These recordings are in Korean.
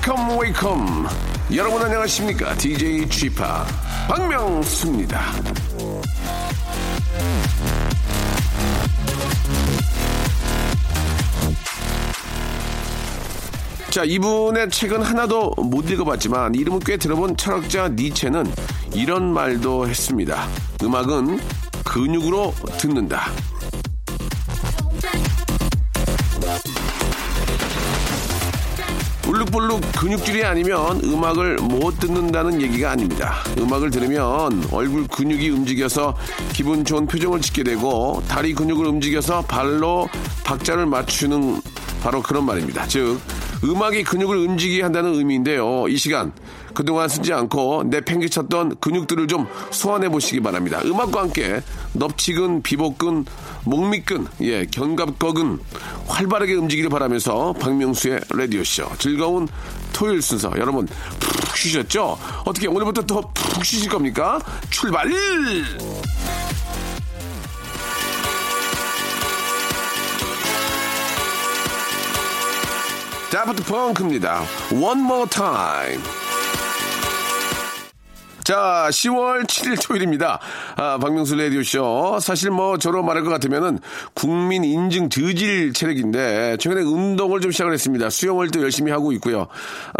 Welcome welcome 여러분 안녕하십니까? DJ 쥐파 박명수입니다. 자 이분의 책은 하나도 못 읽어봤지만 이름은 꽤 들어본 철학자 니체는 이런 말도 했습니다. 음악은 근육으로 듣는다 울룩불룩 근육질이 아니면 음악을 못 듣는다는 얘기가 아닙니다. 음악을 들으면 얼굴 근육이 움직여서 기분 좋은 표정을 짓게 되고 다리 근육을 움직여서 발로 박자를 맞추는 바로 그런 말입니다. 즉 음악이 근육을 움직이게 한다는 의미인데요. 이 시간 그동안 쓰지 않고 내팽개쳤던 근육들을 좀 소환해 보시기 바랍니다. 음악과 함께 넙치근, 비복근, 목밑근, 예, 견갑거근 활발하게 움직이길 바라면서 박명수의 라디오쇼 즐거운 토요일 순서 여러분 푹 쉬셨죠? 어떻게 오늘부터 더 푹 쉬실 겁니까? 출발! 다프트 펑크입니다. One more time. 자, 10월 7일 토요일입니다. 아, 박명수 라디오쇼. 사실 뭐, 저로 말할 것 같으면은 국민 인증 드질 체력인데, 최근에 운동을 좀 시작을 했습니다. 수영을 또 열심히 하고 있고요.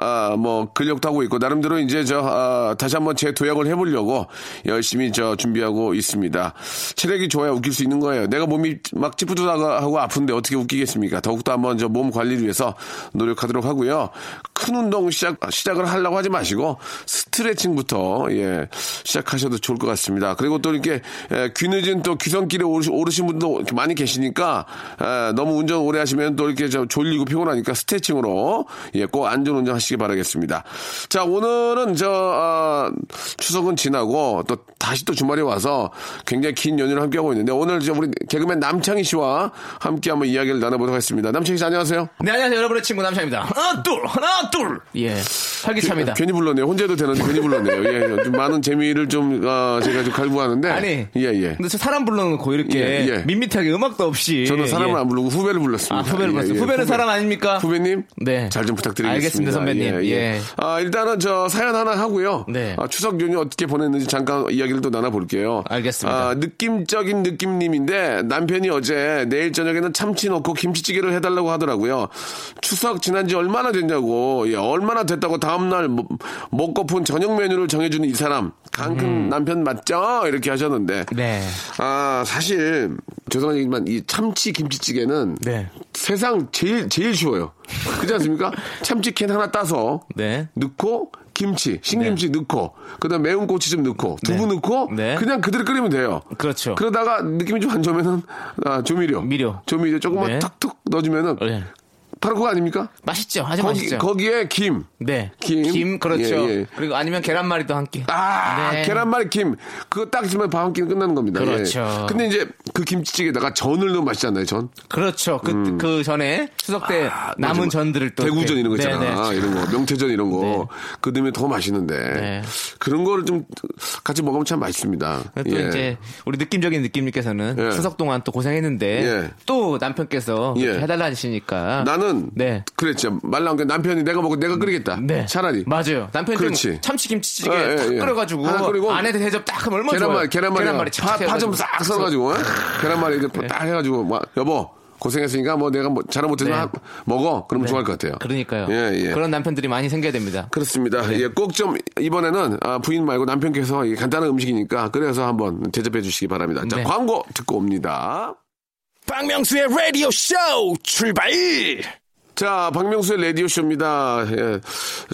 아, 뭐, 근력도 하고 있고, 나름대로 이제 저, 아, 다시 한번 제 도약을 해보려고 열심히 저 준비하고 있습니다. 체력이 좋아야 웃길 수 있는 거예요. 내가 몸이 막 찌뿌드하고 아픈데 어떻게 웃기겠습니까? 더욱더 한번 저 몸 관리를 위해서 노력하도록 하고요. 큰 운동 시작, 시작을 하려고 하지 마시고, 스트레칭부터, 예, 시작하셔도 좋을 것 같습니다. 그리고 또 이렇게 예, 귀늦은 또 귀성길에 오르신, 오르신 분도 많이 계시니까 예, 너무 운전 오래 하시면 또 이렇게 좀 졸리고 피곤하니까 스트레칭으로 예, 꼭 안전 운전하시기 바라겠습니다. 자 오늘은 저 아, 추석은 지나고 또 다시 또 주말에 와서 굉장히 긴 연휴를 함께 하고 있는데 오늘 저 우리 개그맨 남창희 씨와 함께 한번 이야기를 나눠보도록 하겠습니다. 남창희 씨 안녕하세요. 네, 안녕하세요. 여러분의 친구 남창입니다. 하나, 둘, 하나, 둘. 예. 활기차입니다. 괜히 불렀네요. 혼자 해도 되는데 괜히 불렀네요. 예, 좀 많은 재미를 좀 어, 제가 좀 갈구하는데 아니. 예, 예. 근데 저 사람 불러놓고 이렇게 예, 예. 밋밋하게 음악도 없이. 저는 사람을 예. 안 부르고 후배를 불렀습니다. 아, 후배를 예, 불렀어요. 예. 후배는 후배- 사람 아닙니까? 후배님, 네. 잘 좀 부탁드리겠습니다. 알겠습니다, 선배님. 예. 아, 일단은 저 사연 하나 하고요. 네. 아, 추석 연휴 어떻게 보냈는지 잠깐 이야기를 또 나눠볼게요. 알겠습니다. 아, 느낌적인 느낌님인데 남편이 어제 내일 저녁에는 참치 넣고 김치찌개를 해달라고 하더라고요. 추석 지난 지 얼마나 됐냐고, 예, 얼마나 됐다고 다 음날 먹- 먹고픈 저녁 메뉴를 정해주는 이 사람. 강큰 남편 맞죠? 이렇게 하셨는데. 음. 네. 아, 사실, 죄송한 얘기지만, 이 참치 김치찌개는 네. 세상 제일, 제일 쉬워요. 그렇지 않습니까? 참치캔 하나 따서 네. 넣고, 김치, 신김치 넣고, 그 다음 매운 고추 좀 넣고, 두부 네. 넣고, 네. 그냥 그대로 끓이면 돼요. 그렇죠. 그러다가 느낌이 좀 안 좋으면은, 아, 조미료. 미료. 조미료 조금만 네. 탁툭 넣어주면은, 네. 바로 그거 아닙니까? 맛있죠. 아주 거기, 맛있죠. 거기에 김. 네. 김. 그렇죠. 예, 예. 그리고 아니면 계란말이도 함께. 아, 네. 계란말이 김. 그거 딱 있으면 밥 한 끼는 끝나는 겁니다. 그렇죠. 예. 근데 이제 그 김치찌개에다가 전을 넣으면 맛있잖아요, 전. 그렇죠. 그, 그 전에 추석 때 남은 맞아. 전들을 또. 대구전 이렇게- 이런 거 있잖아. 네네. 이런 거. 명태전 이런 거. 네. 그 넣으면 더 맛있는데. 네. 그런 거를 좀 같이 먹으면 참 맛있습니다. 또 예. 이제 우리 느낌적인 느낌님께서는 예. 추석 동안 또 고생했는데 예. 또 남편께서 예. 해달라 하시니까 나는 네. 그랬죠. 말 나온 게 남편이 내가 먹고 내가 끓이겠다. 네. 차라리. 맞아요. 남편이 그렇지. 좀 참치김치찌개 예, 예, 탁 예. 끓여가지고 하나 끓이고 안에 대접 딱 하면 얼마나 계란말, 좋아요. 계란말이, 계란말이 착착 파, 파좀 해가지고. 싹 썰어가지고, 어? 계란말이 이렇게 딱 해가지고, 막, 여보, 고생했으니까 뭐 내가 뭐 잘은 못했지만 네. 먹어. 그러면 좋아할 것 같아요. 그러니까요. 예, 예. 그런 남편들이 많이 생겨야 됩니다. 그렇습니다. 네. 예, 꼭 좀 이번에는 아, 부인 말고 남편께서 이 간단한 음식이니까 그래서 한번 대접해 주시기 바랍니다. 자, 네. 광고 듣고 옵니다. 박명수의 라디오 쇼 출발! 자, 박명수의 라디오쇼입니다. 예.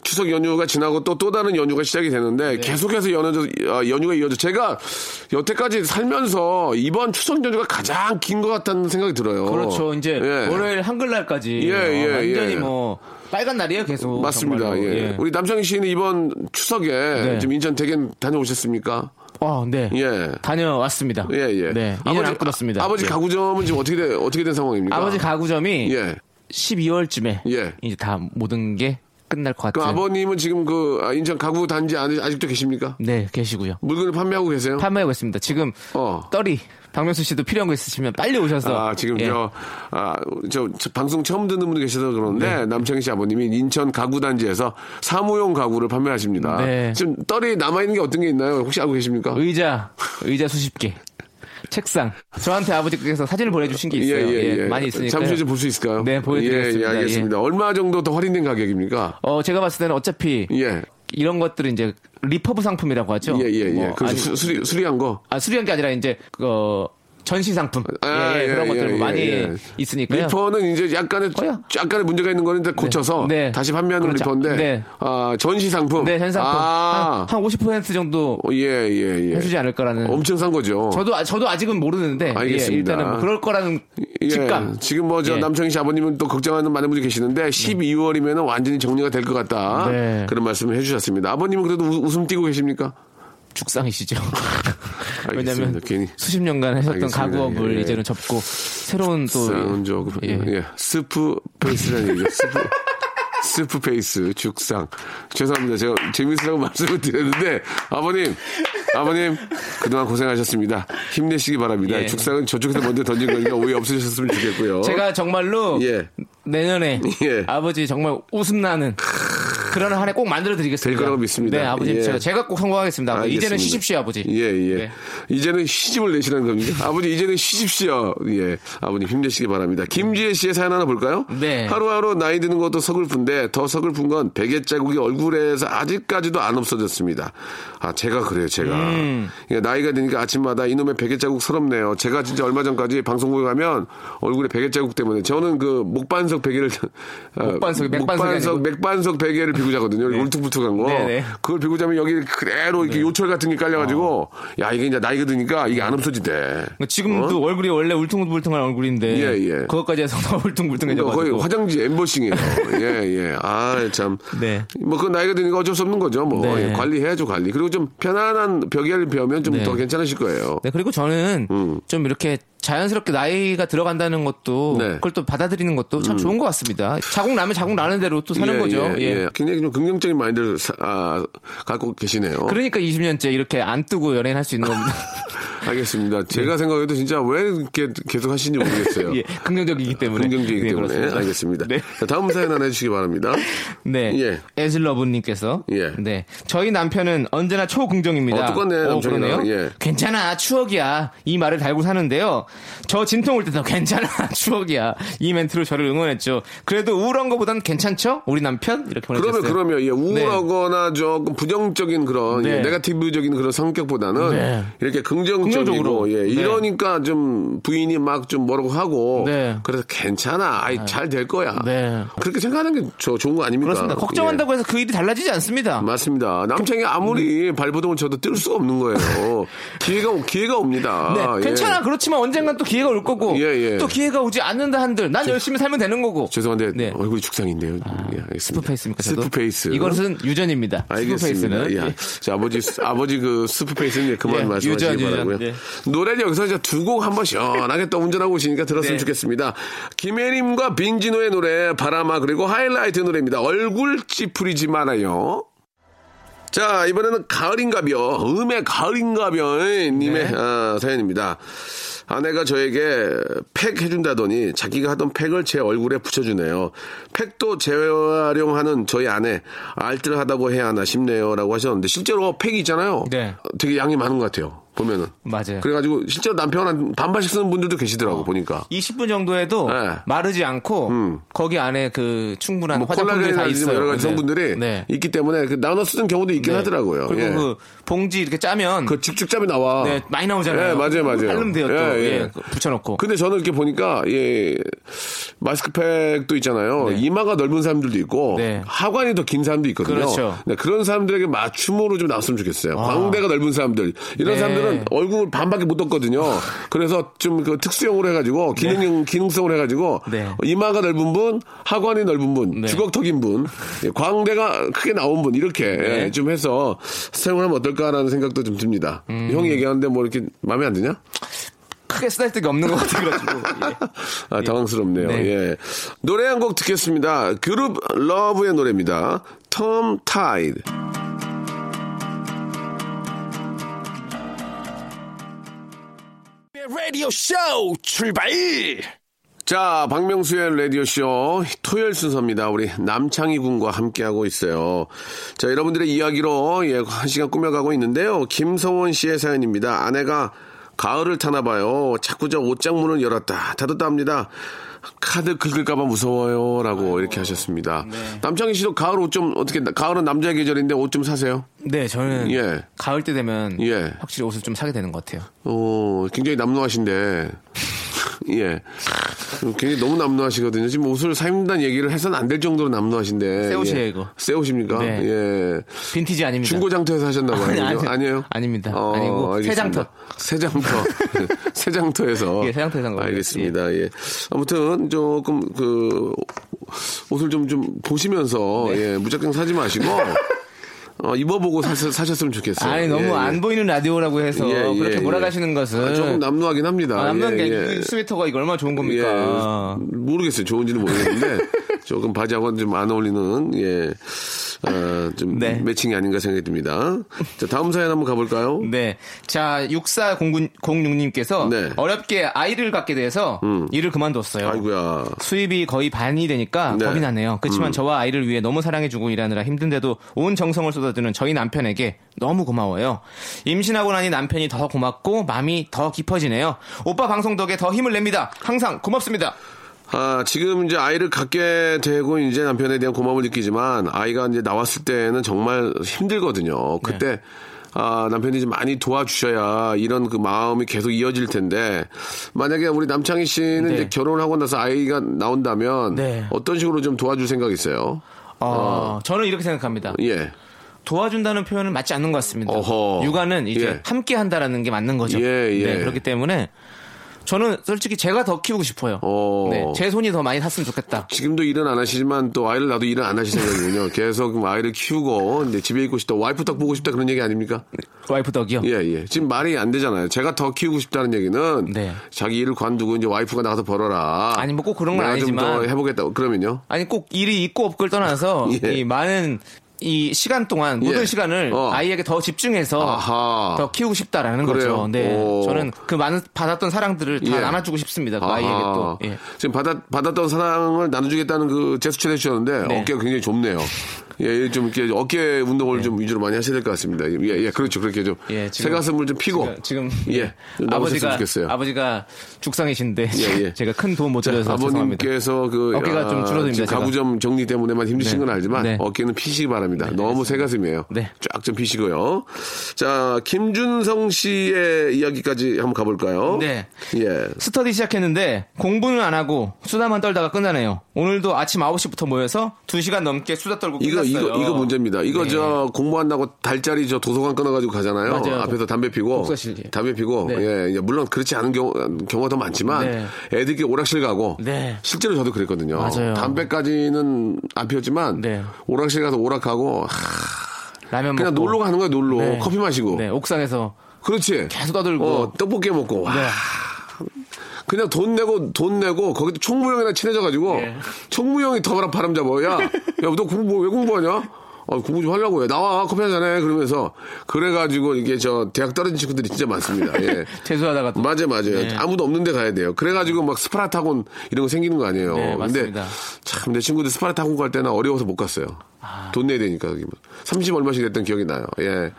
추석 연휴가 지나고 또 또 다른 연휴가 시작이 되는데 네. 계속해서 연휴, 아, 연휴가 이어져. 제가 여태까지 살면서 이번 추석 연휴가 가장 긴 것 같다는 생각이 들어요. 그렇죠. 이제 예. 월요일 한글날까지 예, 예, 어, 완전히 예. 뭐 빨간 날이에요, 계속. 맞습니다. 정말로. 예. 우리 남창희 씨는 이번 추석에 네. 지금 인천 대겐 다녀오셨습니까? 어, 네. 예. 다녀왔습니다. 예, 예. 네. 인연 안 끊었습니다. 아 버지 예. 가구점은 지금 어떻게 된, 어떻게 된 상황입니까? 아버지 가구점이 예. 12월쯤에 예. 이제 다 모든 게 끝날 것그 같아요. 아버님은 지금 그 아, 인천 가구 단지 안에 아직도 계십니까? 네, 계시고요. 물건을 판매하고 계세요? 판매하고 있습니다. 지금 어. 떨이 박명수 씨도 필요한 거 있으시면 빨리 오셔서 아, 지금 예. 저, 아, 저, 저 방송 처음 듣는 분이 계셔서 그러는데, 네. 남창희 씨 아버님이 인천 가구 단지에서 사무용 가구를 판매하십니다. 네. 지금 떨이 남아 있는 게 어떤 게 있나요? 혹시 알고 계십니까? 의자, 의자 수십 개. 책상. 저한테 아버지께서 사진을 보내주신 게 있어요. 예, 많이 있으니까. 잠시 좀 볼 수 있을까요? 네, 보여드리겠습니다. 예, 예, 알겠습니다. 얼마 정도 더 할인된 가격입니까? 어, 제가 봤을 때는 어차피 예. 이런 것들은 이제 리퍼브 상품이라고 하죠. 예, 예, 예. 뭐, 그 수, 수리, 수리한 거? 아, 수리한 게 아니라 이제 그 전시 상품. 아, 예, 예, 그런 예, 것들 예, 많이 예. 있으니까요. 리퍼는 이제 약간의 거요. 약간의 문제가 있는 거는데 고쳐서 네. 다시 판매하는 그렇죠. 리퍼인데 네. 아, 전시 상품. 네, 전시 상품. 아, 한, 한50% 정도 어, 예, 예, 예. 해주지 않을 거라는. 엄청 산 거죠. 저도 아- 저도 아직은 모르는데 예, 알겠습니다. 일단은 뭐 그럴 거라는 예, 직감. 지금 뭐저 예. 남창희 씨 아버님은 또 걱정하는 많은 분이 계시는데 12월이면 완전히 정리가 될 것 같다. 네. 그런 말씀을 해주셨습니다. 아버님은 그래도 우- 웃음 띄고 계십니까? 죽상이시죠. 왜냐하면 괜히 수십 년간 하셨던 알겠습니다. 가구업을 예. 이제는 접고 새로운 또 쌍적으로 예. 예. soup face라는 얘기죠. soup soup face 죽상. 죄송합니다. 제가 재밌으라고 말씀을 드렸는데 아버님 아버님 그동안 고생하셨습니다. 힘내시기 바랍니다. 예. 죽상은 저쪽에서 먼저 던진 거니까 오해 없으셨으면 좋겠고요. 제가 정말로 예. 내년에 예. 아버지 정말 웃음 나는 그런 한 해 꼭 만들어 드리겠습니다. 될 거라고 믿습니다. 네, 아버님 예. 제가 제가 꼭 성공하겠습니다. 알겠습니다. 이제는 쉬십시오, 아버지. 예, 예. 네. 이제는 시집을 내시라는 겁니까? 아버지, 이제는 쉬십시오. 예. 아버님 힘내시기 바랍니다. 김지혜 씨의 사연 하나 볼까요? 네. 하루하루 나이 드는 것도 서글픈데 더 서글픈 건 베개 자국이 얼굴에서 아직까지도 안 없어졌습니다. 아, 제가 그래요, 제가. 음. 그러니까 나이가 드니까 아침마다 이놈의 베개 자국 서럽네요. 제가 진짜 얼마 전까지 방송국에 가면 얼굴에 베개 자국 때문에 저는 그 목반석 베개를 어, 목반석, 아니고. 맥반석 베개를 비고 자거든요. 울퉁불퉁한 거. 네, 네. 그걸 비고 자면 여기 그대로 이렇게 요철 같은 게 깔려가지고 야 이게 이제 나이가 드니까 이게 안 없어지대. 그러니까 지금도 얼굴이 원래 울퉁불퉁한 얼굴인데 어? 예, 예. 그것까지 해서 더 그러니까 울퉁불퉁해져 가지고 거의 화장지 엠보싱이에요. 예, 예. 아, 참. 네. 뭐, 그 나이가 드니까 어쩔 수 없는 거죠. 뭐, 네. 예, 관리해야죠, 관리. 그리고 좀 편안한 베개를 베면 좀 네. 더 괜찮으실 거예요. 네, 그리고 저는 음. 좀 이렇게 자연스럽게 나이가 들어간다는 것도 네. 그걸 또 받아들이는 것도 참 좋은 것 같습니다. 자국 나면 자국 나는 대로 또 사는 예, 거죠. 예, 예. 예. 굉장히 좀 긍정적인 마인드를 사- 아, 갖고 계시네요. 그러니까 20년째 이렇게 안 뜨고 연예인 할 수 있는 겁니다. 알겠습니다. 제가 생각해도 진짜 왜 이렇게 계속 하시는지 모르겠어요. 예, 긍정적이기 때문에. 긍정적이기 네, 때문에. 그렇습니다. 알겠습니다. 네. 자, 다음 사연 하나 해주시기 바랍니다. 네. 예. 에슬러브님께서. 예. 네. 저희 남편은 언제나 초긍정입니다. 어, 똑같네, 남편이랑. 그러네요. 예. 괜찮아, 추억이야. 이 말을 달고 사는데요. 저 진통 올 때도 괜찮아, 추억이야. 이 멘트로 저를 응원했죠. 그래도 우울한 것보단 괜찮죠? 우리 남편? 이렇게 보내주셨어요. 그러면 그러면 예, 우울하거나 조금 부정적인 그런 네. 예, 네가티브적인 그런 성격보다는 네. 이렇게 긍정적이고. 예, 네. 이러니까 좀 부인이 막 좀 뭐라고 하고 네. 그래서 괜찮아 아이 잘 될 거야 네. 그렇게 생각하는 게 저, 좋은 거 아닙니까 그렇습니다. 걱정한다고 해서 그 일이 달라지지 않습니다. 예, 맞습니다 남창이 아무리 발버둥을 쳐도 뜰 수가 없는 거예요 기회가 오- 기회가 옵니다 네, 예. 괜찮아. 그렇지만 언 젠간 또 기회가 올 거고. 예, 예. 또 기회가 오지 않는다 한들 난 열심히 살면 되는 거고. 죄송한데 네. 얼굴이 죽상인데요 예, 알겠습니다 soup face입니까? soup face 이것은 유전입니다. 알겠습니다. soup face는. 야, 예. 자, 아버지, 아버지 그 soup face는 그만 예, 말씀하시기. 바라고요. 예. 노래를 여기서 이제 두 곡 한번 시원하게 또 운전하고 오시니까 들었으면 네. 좋겠습니다. 김예림과 빈지노의 노래, 바람아, 그리고 하이라이트 노래입니다. 얼굴 찌푸리지 말아요. 자, 이번에는 가을인가벼, 음의 가을인가벼, 님의 네. 아, 사연입니다. 아내가 저에게 팩 해준다더니 자기가 하던 팩을 제 얼굴에 붙여주네요. 팩도 재활용하는 저희 아내 알뜰하다고 해야 하나 싶네요. 라고 하셨는데 실제로 팩이 있잖아요. 네. 되게 양이 많은 것 같아요. 보면은. 맞아요. 그래가지고 실제로 남편 한 반반씩 쓰는 분들도 계시더라고 보니까. 20분 정도에도 네. 마르지 않고 음. 거기 안에 그 충분한 뭐 화장품들이 다 콜라겐이라든지 있어요. 뭐 여러 가지 네. 성분들이 네. 있기 때문에 그 나눠 쓰는 경우도 있긴 네. 하더라고요. 그리고 예. 그 봉지 이렇게 짜면 그 직접잡이 나와. 네, 많이 나오잖아요. 예, 맞아요, 맞아요. 바르면 돼요 또. 예, 예, 예. 그 붙여놓고. 근데 저는 이렇게 보니까 예 마스크팩도 있잖아요. 네. 이마가 넓은 사람들도 있고 네. 하관이 더 긴 사람도 있거든요. 그렇죠. 네, 그런 사람들에게 맞춤으로 좀 나왔으면 좋겠어요. 광대가 넓은 사람들 이런 네. 사람들은 얼굴 반밖에 못 떴거든요. 그래서 좀 그 특수형으로 해가지고 기능 기능성으로 해가지고 네. 이마가 넓은 분, 하관이 넓은 분, 네. 주걱턱인 분, 예, 광대가 크게 나온 분 이렇게 네. 예, 좀 해서 사용하면 어떨까라는 생각도 좀 듭니다. 음. 형이 얘기하는데 뭐 이렇게 마음에 안 드냐? 크게 쓰잘데기 없는 것 같아가지고. 예. 아, 당황스럽네요. 네. 예. 노래 한 곡 듣겠습니다. Grouplove의 노래입니다. Tongue Tied. 라디오 쇼 출발 자, 박명수의 라디오쇼 토요일 순서입니다. 우리 남창희 군과 함께하고 있어요. 자, 여러분들의 이야기로 예, 한 시간 꾸며가고 있는데요. 김성원 씨의 사연입니다. 아내가 가을을 타나 봐요. 자꾸 저 옷장 문을 열었다 닫았다 합니다. 카드 긁을까봐 무서워요. 라고 이렇게 하셨습니다. 네. 남창희 씨도 가을 옷 좀 어떻게, 가을은 남자의 계절인데 옷 좀 사세요? 네, 저는 예. 가을 때 되면 예. 확실히 옷을 좀 사게 되는 것 같아요. 어, 굉장히 남루하신데. 예. 굉장히 너무 남루하시거든요. 지금 옷을 사입는다는 얘기를 해서는 안 될 정도로 남루하신데. 새 옷이에요, 예. 이거. 새 옷입니까? 네. 예. 빈티지 아닙니다. 중고장터에서 하셨나봐요. 아니, 아니에요? 아닙니다. 어, 아니고 알겠습니다. 새장터. 새장터. 새장터에서. 예, 새장터에서 한 겁니다. 알겠습니다. 예. 아무튼 조금 그 옷을 좀, 좀 보시면서 네. 예, 무작정 사지 마시고 어, 입어보고 사, 사셨 으면 좋겠어요. 아니 너무 예, 예. 안 보이는 라디오라고 해서 예, 예, 그렇게 예. 몰아가시는 것은 아, 조금 남루하긴 합니다. 아, 예, 게 예. 이 스웨터가 이거 얼마나 좋은 겁니까? 예, 모르겠어요. 좋은지는 모르겠는데 조금 바지하고는 좀 안 어울리는 예, 아, 좀 네. 매칭이 아닌가 생각이 듭니다. 자, 다음 사연 한번 가볼까요? 네. 자, 6406님께서 네. 음. 어렵게 아이를 갖게 돼서 일을 그만뒀어요. 아이고야. 수입이 거의 반이 되니까 네. 겁이 나네요. 그렇지만 저와 아이를 위해 너무 사랑해주고 일하느라 힘든데도 온 정성을 쏟아주는 저희 남편에게 너무 고마워요. 임신하고 나니 남편이 더 고맙고 마음이 더 깊어지네요. 오빠 방송 덕에 더 힘을 냅니다. 항상 고맙습니다. 아, 지금 이제 아이를 갖게 되고 이제 남편에 대한 고마움을 느끼지만 아이가 이제 나왔을 때는 정말 힘들거든요. 그때 아, 남편이 좀 많이 도와주셔야 이런 그 마음이 계속 이어질 텐데 만약에 우리 남창희 씨는 네. 이제 결혼을 하고 나서 아이가 나온다면 네. 어떤 식으로 좀 도와줄 생각 있어요? 어, 저는 이렇게 생각합니다. 예. 도와준다는 표현은 맞지 않는 것 같습니다. 어허. 육아는 이제 예. 함께 한다라는 게 맞는 거죠. 예, 예. 네, 그렇기 때문에 저는 솔직히 제가 더 키우고 싶어요. 어. 네, 제 손이 더 많이 탔으면 좋겠다. 지금도 일은 안 하시지만 또 아이를 낳아도 일은 안 하실 생각이군요. 계속 아이를 키우고 이제 집에 있고 싶다. 와이프 딱 보고 싶다 그런 얘기 아닙니까? 와이프 덕이요. 예, 예. 지금 말이 안 되잖아요. 제가 더 키우고 싶다는 얘기는 네. 자기 일을 관두고 이제 와이프가 나가서 벌어라. 아니, 뭐 꼭 그런 건 아니지만. 더 해보겠다. 그러면요? 아니 꼭 일이 있고 없고를 떠나서 예. 이 많은 이 시간 동안 모든 예. 시간을 어. 아이에게 더 집중해서 아하. 더 키우고 싶다라는 그래요? 거죠. 네, 오. 저는 그 많은 받았던 사랑들을 다 예. 나눠주고 싶습니다. 그 아이에게. 또. 예. 지금 받았, 받았던 사랑을 나눠주겠다는 그 제스처를 해주셨는데 네. 어깨가 굉장히 좁네요. 예, 좀 이렇게 어깨 운동을 좀 위주로 많이 하셔야 될 것 같습니다. 예, 예, 그렇죠. 그렇게 좀. 예, 지금- 새가슴을 좀 피고. 지금, 지금 예. 좀 나오셨으면 아버지가 좋겠어요. 아버지가 죽상이신데 예, 예. 제가 큰 도움 못 드려서. 아버님께서 그 어깨가 좀 줄어듭니다. 가구점 정리 때문에만 힘드신 네. 건 알지만 네. 어깨는 피시기 바랍니다. 너무 새 가슴이에요. 네. 쫙 좀 피시고요. 자, 김준성 씨의 이야기까지 한번 가볼까요? 네. 예. 스터디 시작했는데 공부는 안 하고 수다만 떨다가 끝나네요. 오늘도 아침 9시부터 모여서 2시간 넘게 수다 떨고 이거. 이거 이거 문제입니다. 이거 네. 저 공부한다고 달짜리 저 도서관 끊어가지고 가잖아요. 맞아요. 앞에서 담배 피고 독서실, 예. 담배 피고 네. 예, 예, 물론 그렇지 않은 경우 경우가 더 많지만 네. 애들끼리 오락실 가고 네. 실제로 저도 그랬거든요. 맞아요. 담배까지는 안 피웠지만 네. 오락실 가서 오락하고 하, 라면 그냥 먹고 놀러 가는 거야 놀러 네. 커피 마시고 네, 옥상에서 그렇지 계속 떠들고. 어, 떡볶이 먹고 와. 네. 그냥 돈 내고 돈 내고 거기도 총무형이랑 친해져가지고 네. 총무형이 더 바람 바람 잡아. 야 야너 공부 왜 공부하냐? 어, 공부 좀 하려고 해. 나와 커피 한잔 해. 그러면서 그래가지고 이게 저 대학 떨어진 친구들이 진짜 많습니다. 예. 재수하다가 또. 맞아요 맞아요. 네. 아무도 없는 데 가야 돼요. 그래가지고 막 스파르타곤 이런 거 생기는 거 아니에요. 네, 근데 맞습니다. 참내 친구들 스파르타곤 갈 때는 어려워서 못 갔어요. 아. 돈 내야 되니까 여기 30 얼마씩 냈던 기억이 나요. 예.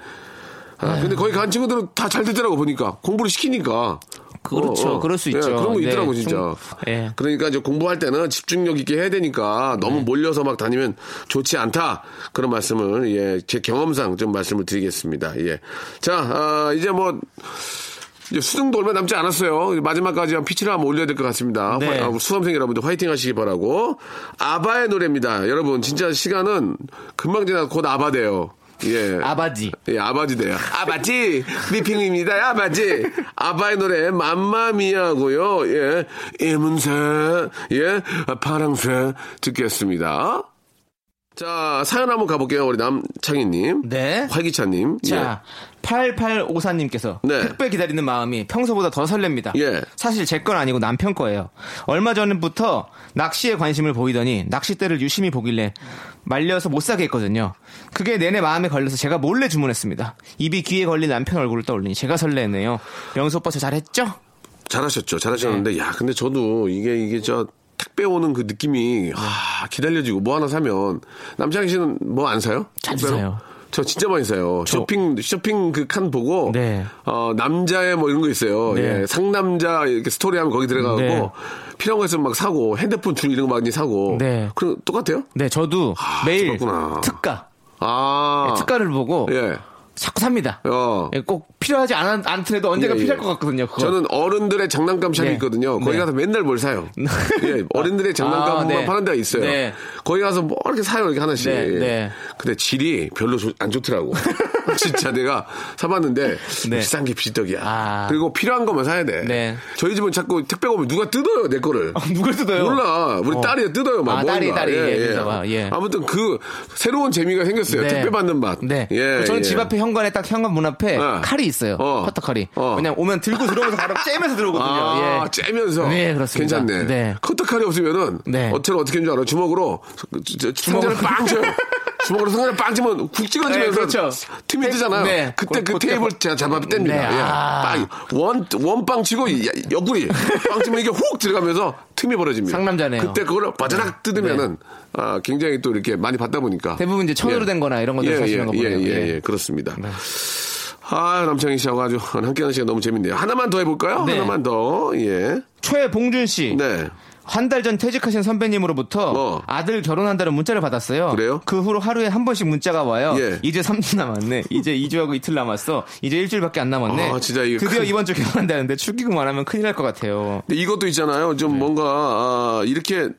아, 근데 거기 간 친구들은 다잘 되더라고 보니까. 공부를 시키니까. 그렇죠. 그럴 수 예, 있죠. 그런 거 네, 있더라고 좀- 진짜. 예. 그러니까 이제 공부할 때는 집중력 있게 해야 되니까 네. 너무 몰려서 막 다니면 좋지 않다 그런 말씀을 예, 제 경험상 좀 말씀을 드리겠습니다. 예. 자 아, 이제 뭐. 이제 수능도 얼마 남지 않았어요. 마지막까지 한 피치를 한번 올려야 될 것 같습니다. 네. 화- 아, 수험생 여러분들 화이팅 하시기 바라고. 아바의 노래입니다. 여러분, 진짜 시간은 금방 지나 곧 아바 돼요. 예. 아바지. 예, 아바지 돼요. 아바지! 미핑입니다, 아바지! 아바의 노래, 맘마미아고요 예. 이문세, 예. 파랑새 듣겠습니다. 자, 사연 한번 가볼게요. 우리 남창희님. 네. 활기차님. 자, 8854님께서 네. 택배 기다리는 마음이 평소보다 더 설렙니다. 예. 사실 제 건 아니고 남편 거예요. 얼마 전부터 낚시에 관심을 보이더니 낚싯대를 유심히 보길래 말려서 못 사게 했거든요. 그게 내내 마음에 걸려서 제가 몰래 주문했습니다. 입이 귀에 걸린 남편 얼굴을 떠올리니 제가 설레네요. 명수 오빠 저 잘했죠? 예. 잘하셨죠. 잘하셨는데, 네. 야, 근데 저도 이게, 이게 저, 택배 오는 그 느낌이, 아, 기다려지고 뭐 하나 사면, 남창희 씨는 뭐 안 사요? 자주 택배로? 사요. 저 진짜 많이 사요. 쇼핑, 쇼핑 그 칸 보고, 네. 어, 남자의 뭐 이런 거 있어요. 네. 예, 상남자 이렇게 스토리 하면 거기 들어가고, 네. 필요한 거 있으면 막 사고, 핸드폰 줄 이런 거 많이 사고. 네. 그럼 똑같아요? 네, 저도 매일 그렇구나. 특가, 아. 특가를 보고 예. 자꾸 삽니다. 어. 예, 꼭 필요하지 않, 않더라도 언젠가 예, 예. 필요할 것 같거든요. 그거. 저는 어른들의 장난감 샵이 네. 있거든요. 거기 네. 가서 맨날 뭘 사요. 예, 어른들의 장난감만 아, 네. 파는 데가 있어요. 네. 거기 가서 뭐 이렇게 사요, 이렇게 하나씩. 네, 네. 근데 질이 별로 좋- 안 좋더라고. 진짜 내가 사봤는데 네. 비싼 게 비떡이야. 아. 그리고 필요한 것만 사야 돼. 네. 저희 집은 자꾸 택배가 오면 누가 뜯어요, 내 거를. 누굴 뜯어요? 몰라. 우리 어. 딸이 뜯어요, 막. 아, 딸이, 뭔가. 딸이. 예, 예, 예. 아무튼 그 새로운 재미가 생겼어요. 네. 택배 받는 맛. 네. 예, 저는 예. 집 앞에 현관에 딱 현관 문 앞에 어. 칼이 있어요. 어. 커터 칼이. 어. 그냥 오면 들고 들어오면서 바로 째면서 들어오거든요. 아, 예. 째면서. 네, 그렇습니다. 괜찮네. 네. 커터 칼이 없으면은 네. 어떻게 어떻게 하는 줄 알아? 주먹으로 주먹으로- 빵 쳐요. 주먹으로 상자를 빵 치면 쿡 찍어지면서 네, 그렇죠. 틈이 뜨잖아요. 네. 그때 그 테이프를 뭐- 제가 잡아 뗍니다. 네, 예. 아. 빵. 원, 원빵 치고 야- 옆구리 빵 치면 이게 훅 들어가면서 틈이 벌어집니다. 상남자네요. 그때 그걸 바자락 뜯으면은 아, 굉장히 또 이렇게 많이 받다 보니까 대부분 이제 천으로 된 거나 이런 것들 예, 사시는 예, 거 보네요. 예, 예, 예. 예, 그렇습니다. 아, 남창희 씨하고 아주 함께하는 시간 너무 재밌네요. 하나만 더 해볼까요? 네. 하나만 더. 예. 최봉준 씨. 네. 한 달 전 퇴직하신 선배님으로부터 어. 아들 결혼한다는 문자를 받았어요. 그래요? 그 후로 하루에 한 번씩 문자가 와요. 예. 이제 3주 남았네. 이제 2주하고 이틀 남았어. 이제 일주일밖에 안 남았네. 아, 진짜 이게 드디어 큰- 이번 주 결혼한다는데 축의금 안 하면 큰일 날 것 같아요. 근데 이것도 있잖아요. 좀 네. 뭔가 아, 이렇게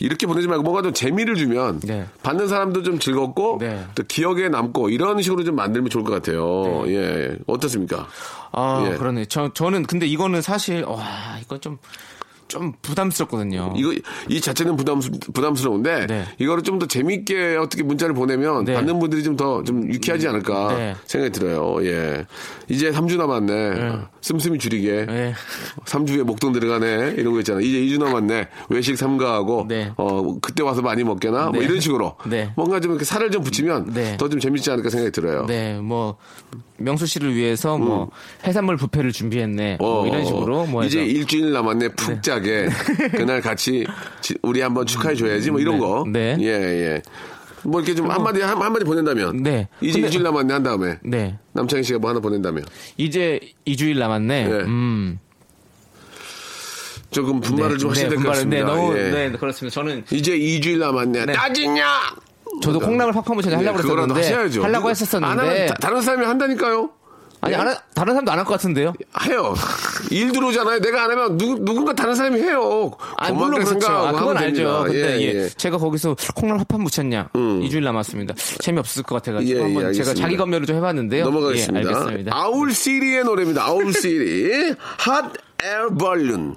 이렇게 보내지 말고 뭔가 좀 재미를 주면 네. 받는 사람도 좀 즐겁고 네. 또 기억에 남고 이런 식으로 좀 만들면 좋을 것 같아요. 예, 어떻습니까? 아, 예. 그러네. 저, 저는 근데 이거는 사실, 와, 이건 좀, 좀 부담스럽거든요. 이거 이 자체는 부담 부담스러운데 네. 이거를 좀 더 재미있게 어떻게 문자를 보내면 네. 받는 분들이 좀더좀 유쾌하지 않을까 네. 생각이 들어요. 예, 이제 3주 남았네. 씀씀이 줄이게. 네. 3주에 목돈 들어가네. 이런 거 있잖아. 이제 2주 남았네. 외식 삼가하고, 네. 어, 그때 와서 많이 먹게나? 뭐 네. 이런 식으로. 네. 뭔가 좀 이렇게 살을 좀 붙이면 네. 더좀 재밌지 않을까 생각이 들어요. 네, 뭐, 명수 씨를 위해서 뭐, 해산물 뷔페를 준비했네. 음. 어, 뭐 이런 식으로 뭐 이제 해서. 일주일 남았네. 푹 짜게. 그날 같이 지- 우리 한번 축하해 줘야지. 뭐 이런 네. 거. 네. 예, 예. 뭐 이렇게 좀 한마디, 한, 한마디 보낸다면. 네. 이제 근데- 일주일 남았네 한 다음에. 네. 남창희 씨가 뭐 하나 보낸다면. 이제 2주일 남았네. 네. 음. 조금 분발을 좀 하셔야 될것 분발을- 같습니다. 네, 너무, 예. 네, 그렇습니다. 저는 이제 2주일 남았네. 네. 따지냐! 저도 콩나물 팍팍 무쳐서 하려고 예, 그거라도 했었는데 하셔야죠. 하려고 누구- 했었었는데 다- 다른 사람이 한다니까요. 아니 예? 안 하- 다른 사람도 안 할 것 같은데요. 해요. 일 들어오잖아요. 내가 안 하면 누, 누군가 다른 사람이 해요. 아 물론 고맙게 그렇죠. 생각하고 아, 그건 하면 알죠. 됩니다. 근데 예, 예, 예. 제가 거기서 콩나물 팍팍 묻혔냐? 2주일 남았습니다. 재미없을 것 같아가지고 예, 예, 한번 알겠습니다. 제가 자기 검열을 좀 해봤는데요. 넘어가겠습니다. 예, 알겠습니다. Owl City의 노래입니다. Owl City. Hot Air Balloon.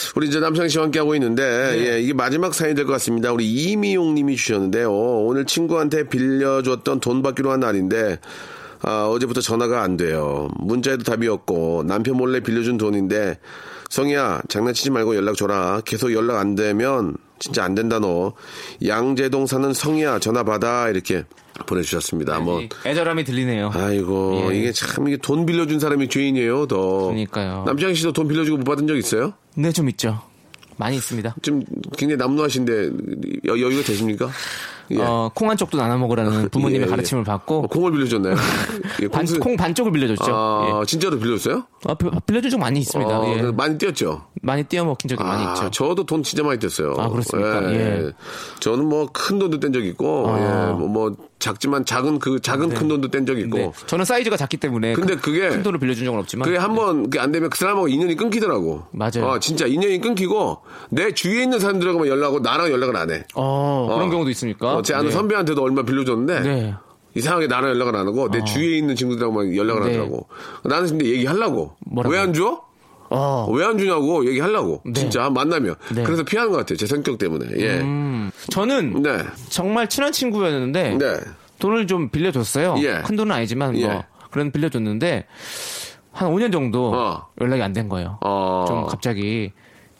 우리 이제 남창희 씨와 함께 하고 있는데, 예, 이게 마지막 사연이 될 것 같습니다. 우리 이미용 님이 주셨는데요. 오늘 친구한테 빌려줬던 돈 받기로 한 날인데, 아, 어제부터 전화가 안 돼요. 문자에도 답이 없고, 남편 몰래 빌려준 돈인데, 성희야, 장난치지 말고 연락 줘라. 계속 연락 안 되면, 진짜 안 된다, 너. 양재동 사는 성희야, 전화 받아. 이렇게 보내주셨습니다. 뭐, 애절함이 들리네요. 아이고, 예. 이게 참, 이게 돈 빌려준 사람이 죄인이에요, 더. 그러니까요. 남창희 씨도 돈 빌려주고 못 받은 적 있어요? 네, 좀 있죠. 많이 있습니다. 좀 굉장히 남루하신데 여, 여유가 되십니까? 예. 어, 콩 한 쪽도 나눠 먹으라는 부모님의 예, 예. 가르침을 어, 받고 콩을 빌려줬나요? 예, 반, 콩 반쪽을 빌려줬죠. 아, 예. 진짜로 빌려줬어요? 아, 비- 빌려준 적 많이 있습니다. 어, 예. 그래서 많이 뛰었죠? 많이 띄어먹힌 적이 많이 아, 있죠. 저도 돈 진짜 많이 뗐어요. 아, 그렇습니까? 예. 저는 뭐 큰 돈도 뗀 적 있고, 아. 예, 뭐, 뭐 작지만 작은 그 작은 큰 돈도 뗀 적 있고. 네. 저는 사이즈가 작기 때문에 근데 큰, 그게- 큰 돈을 빌려준 적은 없지만 그게 한번안 되면 그 사람하고 인연이 끊기더라고. 맞아요. 어, 진짜 인연이 끊기고 내 주위에 있는 사람들하고만 연락하고 나랑 연락을 안 해. 어, 그런 어. 경우도 있습니까? 어, 제 아는 네. 선배한테도 얼마 빌려줬는데 네. 이상하게 나랑 연락을 안 하고 내 주위에 있는 친구들하고만 연락을 네. 하더라고. 나는 근데 얘기하려고. 왜 안 줘? 어. 왜 안 주냐고 얘기하려고. 네. 진짜 만나면. 네. 그래서 피하는 것 같아요. 제 성격 때문에. 예. 음, 저는 네. 정말 친한 친구였는데 네. 돈을 좀 빌려줬어요. 예. 큰 돈은 아니지만 뭐 예. 그런 빌려줬는데 한 5년 정도 어. 연락이 안 된 거예요. 어. 좀 갑자기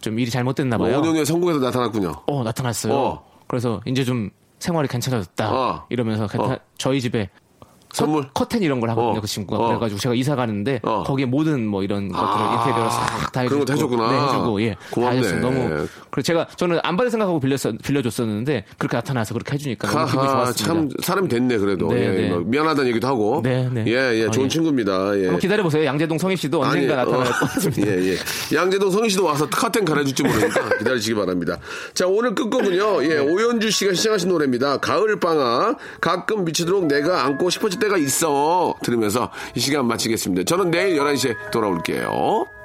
좀 일이 잘못됐나 뭐 봐요. 5년 후에 성공해서 나타났군요. 어 나타났어요. 어. 그래서 이제 좀 생활이 괜찮아졌다. 어. 이러면서 괜찮- 어. 저희 집에 선물? 커, 텐 이런 걸 하거든요. 어. 그 친구가 어. 그래가지고 제가 이사 가는데 어. 거기에 모든 뭐 이런 것들을 아. 인테리어를 싹다 그런 것도 해줬구나. 네, 해주고 예, 고맙네. 다. 너무 그리고 제가 저는 안 받을 생각하고 빌렸 빌려줬었는데 그렇게 나타나서 그렇게 해주니까 너무 기분이 좋았습니다. 참 사람이 됐네 그래도. 네, 예, 네. 뭐 미안하다는 얘기도 하고. 네, 네. 예, 예, 아, 좋은 예. 친구입니다. 예. 한번 기다려 보세요. 양재동 성희 씨도 언젠가 아니, 나타날 어, 것 같습니다. 예, 예. 양재동 성희 씨도 와서 커튼 갈아줄지 모르니까 기다리시기 바랍니다. 자, 오늘 끝곡은요, 예, 오연주 씨가 시청하신 노래입니다. 가을방학. 가끔 미치도록 내가 안고 싶어질 때가 있어. 들으면서 이 시간 마치겠습니다. 저는 내일 11시에 돌아올게요.